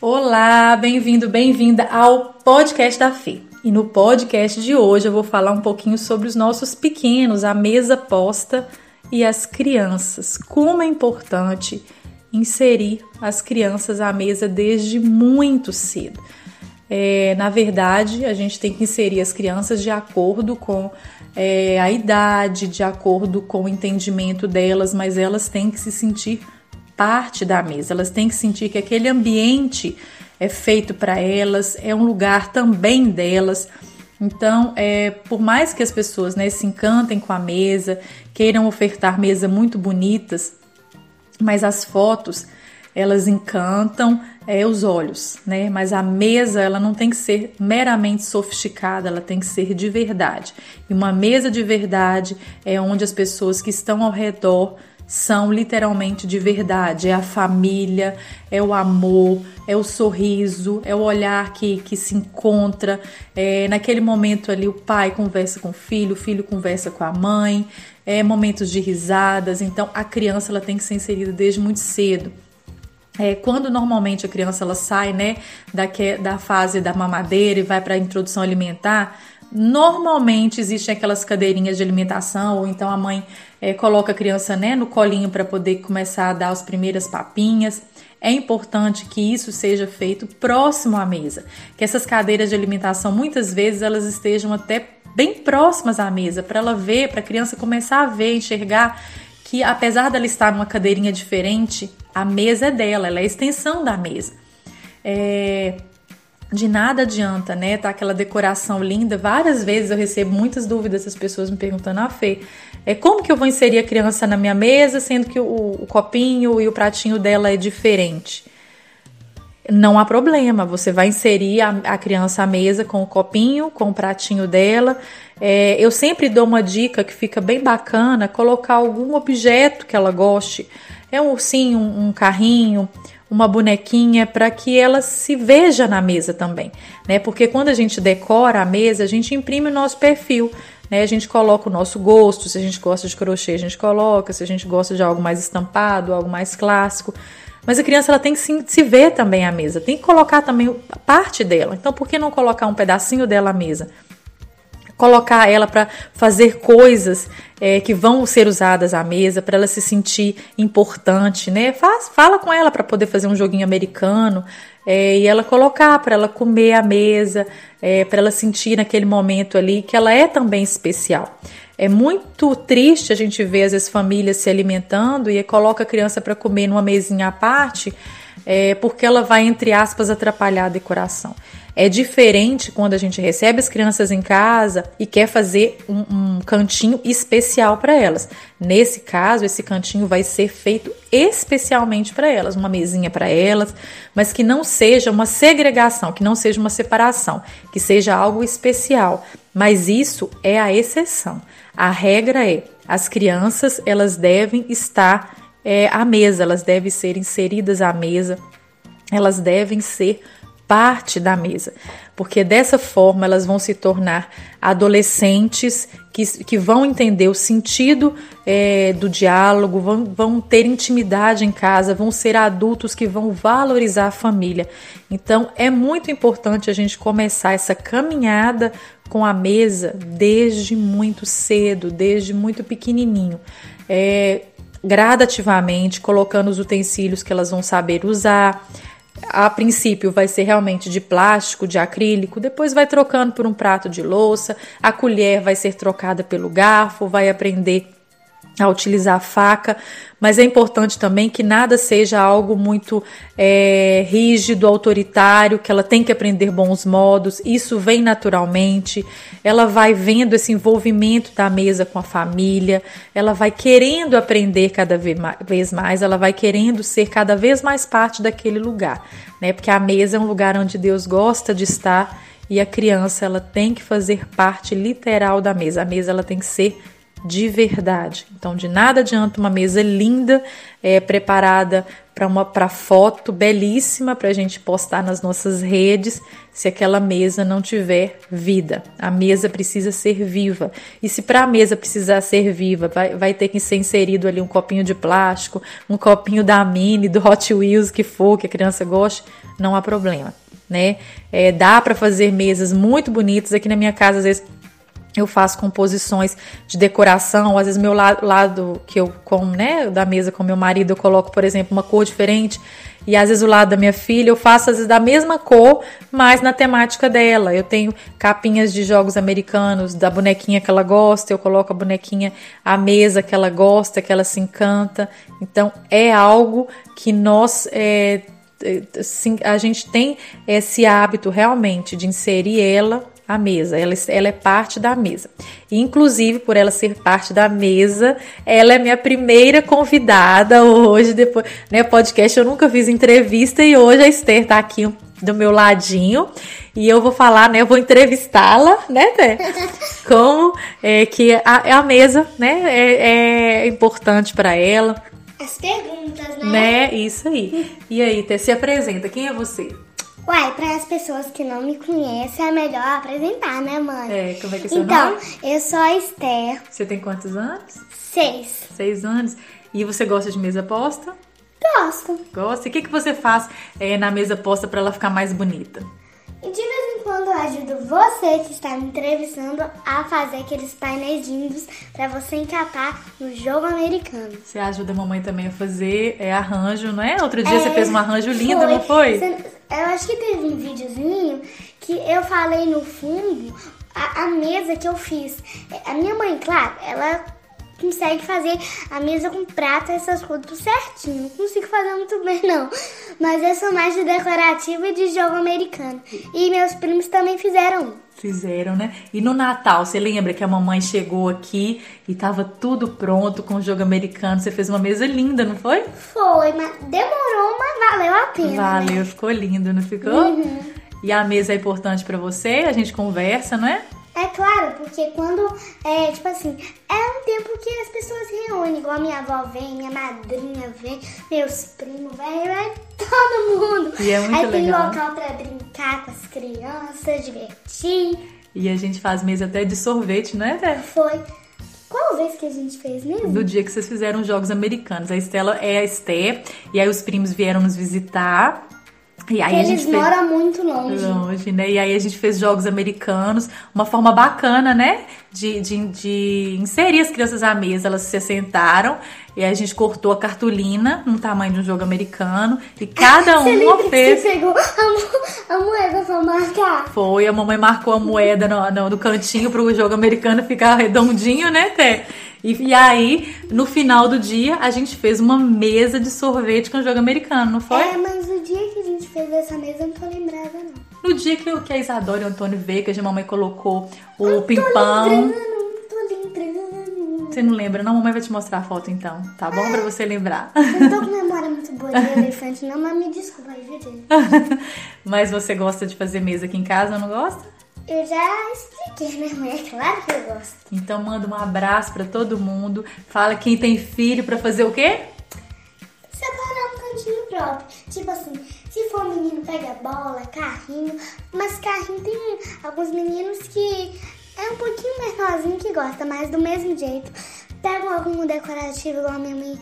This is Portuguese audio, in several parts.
Olá, bem-vindo, bem-vinda ao podcast da Fê. E no podcast de hoje eu vou falar um pouquinho sobre os nossos pequenos, a mesa posta e as crianças. Como é importante inserir as crianças à mesa desde muito cedo. É, na verdade, a gente tem que inserir as crianças de acordo com é, a idade, de acordo com o entendimento delas, mas elas têm que se sentir parte da mesa, elas têm que sentir que aquele ambiente é feito para elas, é um lugar também delas. Então, é, por mais que as pessoas né, se encantem com a mesa, queiram ofertar mesas muito bonitas, mas as fotos elas encantam é, os olhos, né? Mas a mesa ela não tem que ser meramente sofisticada, ela tem que ser de verdade. E uma mesa de verdade é onde as pessoas que estão ao redor são literalmente de verdade. É a família, é o amor, é o sorriso, é o olhar que, que se encontra. É, naquele momento ali, o pai conversa com o filho, o filho conversa com a mãe, é momentos de risadas. Então, a criança ela tem que ser inserida desde muito cedo. É, quando normalmente a criança ela sai né, da, da fase da mamadeira e vai para a introdução alimentar, Normalmente existem aquelas cadeirinhas de alimentação, ou então a mãe é, coloca a criança né, no colinho para poder começar a dar as primeiras papinhas. É importante que isso seja feito próximo à mesa, que essas cadeiras de alimentação muitas vezes elas estejam até bem próximas à mesa, para ela ver, para a criança começar a ver, enxergar que apesar dela estar numa cadeirinha diferente, a mesa é dela, ela é a extensão da mesa. É, de nada adianta, né? Tá aquela decoração linda. Várias vezes eu recebo muitas dúvidas das pessoas me perguntando: "Ah, Fê, é como que eu vou inserir a criança na minha mesa, sendo que o, o copinho e o pratinho dela é diferente?" Não há problema, você vai inserir a, a criança à mesa com o copinho, com o pratinho dela. É, eu sempre dou uma dica que fica bem bacana: colocar algum objeto que ela goste. É um ursinho, um, um carrinho, uma bonequinha para que ela se veja na mesa também, né? Porque quando a gente decora a mesa, a gente imprime o nosso perfil, né? A gente coloca o nosso gosto, se a gente gosta de crochê, a gente coloca, se a gente gosta de algo mais estampado, algo mais clássico. Mas a criança ela tem que se, ver também à mesa, tem que colocar também parte dela. Então, por que não colocar um pedacinho dela à mesa? Colocar ela para fazer coisas é, que vão ser usadas à mesa, para ela se sentir importante, né? Faz, fala com ela para poder fazer um joguinho americano é, e ela colocar para ela comer à mesa, é, para ela sentir naquele momento ali que ela é também especial. É muito triste a gente ver às vezes famílias se alimentando e coloca a criança para comer numa mesinha à parte, é, porque ela vai entre aspas atrapalhar a decoração. É diferente quando a gente recebe as crianças em casa e quer fazer um, um cantinho especial para elas. Nesse caso, esse cantinho vai ser feito especialmente para elas, uma mesinha para elas, mas que não seja uma segregação, que não seja uma separação, que seja algo especial. Mas isso é a exceção. A regra é: as crianças elas devem estar é, à mesa, elas devem ser inseridas à mesa, elas devem ser parte da mesa, porque dessa forma elas vão se tornar adolescentes que, que vão entender o sentido é, do diálogo, vão, vão ter intimidade em casa, vão ser adultos que vão valorizar a família. Então é muito importante a gente começar essa caminhada com a mesa desde muito cedo, desde muito pequenininho. É, gradativamente, colocando os utensílios que elas vão saber usar, a princípio vai ser realmente de plástico, de acrílico, depois vai trocando por um prato de louça, a colher vai ser trocada pelo garfo, vai aprender a utilizar a faca, mas é importante também que nada seja algo muito é, rígido, autoritário, que ela tem que aprender bons modos, isso vem naturalmente, ela vai vendo esse envolvimento da mesa com a família, ela vai querendo aprender cada vez mais, ela vai querendo ser cada vez mais parte daquele lugar, né? Porque a mesa é um lugar onde Deus gosta de estar e a criança ela tem que fazer parte literal da mesa, a mesa ela tem que ser de verdade. Então, de nada adianta uma mesa linda, é, preparada para uma para foto belíssima para a gente postar nas nossas redes se aquela mesa não tiver vida. A mesa precisa ser viva. E se para a mesa precisar ser viva, vai, vai ter que ser inserido ali um copinho de plástico, um copinho da Mini, do Hot Wheels, que for, que a criança goste, não há problema, né? É, dá para fazer mesas muito bonitas. Aqui na minha casa, às vezes, eu faço composições de decoração, às vezes meu lado, lado que eu como, né, da mesa com meu marido, eu coloco, por exemplo, uma cor diferente, e às vezes o lado da minha filha eu faço às vezes da mesma cor, mas na temática dela. Eu tenho capinhas de jogos americanos da bonequinha que ela gosta, eu coloco a bonequinha à mesa que ela gosta, que ela se encanta. Então é algo que nós é, a gente tem esse hábito realmente de inserir ela a mesa, ela, ela é parte da mesa. E, inclusive, por ela ser parte da mesa, ela é minha primeira convidada hoje, depois, né, podcast, eu nunca fiz entrevista e hoje a Esther tá aqui do meu ladinho e eu vou falar, né, eu vou entrevistá-la, né, Té? Como é, que a, a mesa, né, é, é importante para ela. As perguntas, né? Né, isso aí. E aí, Té, se apresenta, quem é você? Uai, para as pessoas que não me conhecem, é melhor apresentar, né, mãe? É, como é que é seu então, nome? Então, eu sou a Esther. Você tem quantos anos? Seis. Seis anos. E você gosta de mesa posta? Gosto. Gosta? E o que, que você faz é, na mesa posta para ela ficar mais bonita? E de vez em quando eu ajudo você que está me entrevistando a fazer aqueles painéis lindos para você encapar no jogo americano. Você ajuda a mamãe também a fazer é, arranjo, não é? Outro dia é, você fez um arranjo lindo, foi. não foi? Eu acho que teve um videozinho que eu falei no fundo a, a mesa que eu fiz. A minha mãe, claro, ela consegue fazer a mesa com prata, essas coisas tudo certinho. Não consigo fazer muito bem, não. Mas eu sou mais de decorativo e de jogo americano. E meus primos também fizeram. Fizeram, né? E no Natal, você lembra que a mamãe chegou aqui e tava tudo pronto com o jogo americano? Você fez uma mesa linda, não foi? Foi, mas demorou, valeu a pena. Né? Valeu, né? ficou lindo, não ficou? Uhum. E a mesa é importante para você? A gente conversa, não é? É claro, porque quando, é, tipo assim, é um tempo que as pessoas se reúnem, igual a minha avó vem, minha madrinha vem, meus primos vem, vai todo mundo. E é muito Aí legal. tem local pra brincar com as crianças, divertir. E a gente faz mesa até de sorvete, não é, Té? Foi. Qual vez que a gente fez mesmo? Do dia que vocês fizeram jogos americanos. A Estela é a Esté, e aí os primos vieram nos visitar. E aí Eles gente moram fez... muito longe. Longe, né? E aí a gente fez jogos americanos, uma forma bacana, né? De, de, de inserir as crianças à mesa. Elas se sentaram e a gente cortou a cartolina no tamanho de um jogo americano. E cada uma fez. Você pegou a, a moeda pra marcar? Foi, a mamãe marcou a moeda no, no, no cantinho pro jogo americano ficar redondinho, né, Té? E, e, aí, no final do dia, a gente fez uma mesa de sorvete com jogo americano, não foi? É, mas o dia que a gente fez essa mesa, eu não tô lembrada, não. No dia que, que a Isadora e o Antônio veio, que a mamãe colocou o eu pimpão. Lembrando, tô lembrando. Você não lembra? Não, a mamãe vai te mostrar a foto então, tá bom? Pra você lembrar. Eu tô com memória muito boa de elefante, não, mas me desculpa, gente. mas você gosta de fazer mesa aqui em casa, não gosta? Eu já expliquei, né, mãe? É claro que eu gosto. Então manda um abraço para todo mundo. Fala quem tem filho para fazer o quê? Um próprio. Tipo assim, se for menino, pega bola, carrinho. Mas carrinho tem alguns meninos que é um pouquinho menorzinho que gosta, mas do mesmo jeito. Pega algum decorativo, igual a minha mãe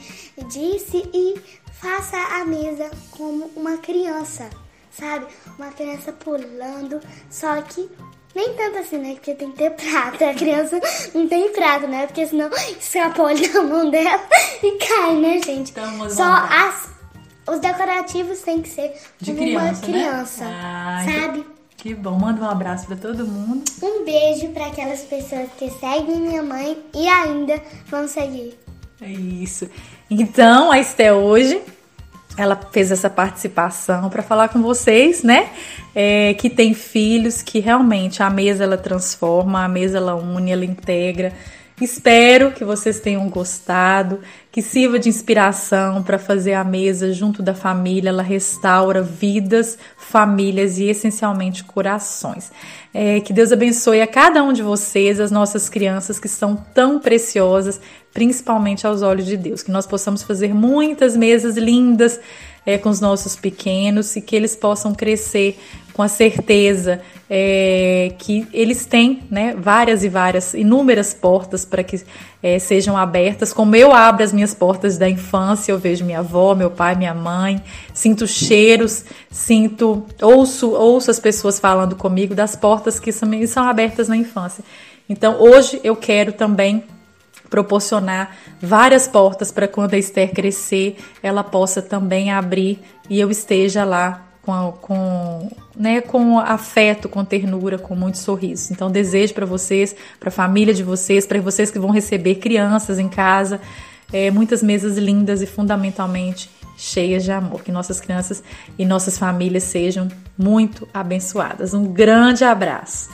disse, e faça a mesa como uma criança sabe? Uma criança pulando, só que nem tanto assim, né? Porque tem que ter prata. A criança não tem prata, né? Porque senão escapole na mão dela e cai, né, gente? Então, Só as, os decorativos tem que ser de criança, uma criança, né? ah, sabe? Que bom, manda um abraço para todo mundo. Um beijo para aquelas pessoas que seguem minha mãe e ainda vão seguir. É isso. Então, a Esté hoje ela fez essa participação para falar com vocês, né? É, que tem filhos, que realmente a mesa ela transforma, a mesa ela une, ela integra. Espero que vocês tenham gostado, que sirva de inspiração para fazer a mesa junto da família. Ela restaura vidas, famílias e essencialmente corações. É, que Deus abençoe a cada um de vocês, as nossas crianças que são tão preciosas, principalmente aos olhos de Deus. Que nós possamos fazer muitas mesas lindas é, com os nossos pequenos e que eles possam crescer com a certeza é, que eles têm né, várias e várias, inúmeras portas para que é, sejam abertas. Como eu abro as minhas portas da infância, eu vejo minha avó, meu pai, minha mãe, sinto cheiros, sinto, ouço, ouço as pessoas falando comigo das portas que são, são abertas na infância. Então hoje eu quero também proporcionar várias portas para quando a Esther crescer, ela possa também abrir e eu esteja lá com, com, né, com afeto, com ternura, com muito sorriso. Então, desejo para vocês, para a família de vocês, para vocês que vão receber crianças em casa, é, muitas mesas lindas e fundamentalmente cheias de amor. Que nossas crianças e nossas famílias sejam muito abençoadas. Um grande abraço.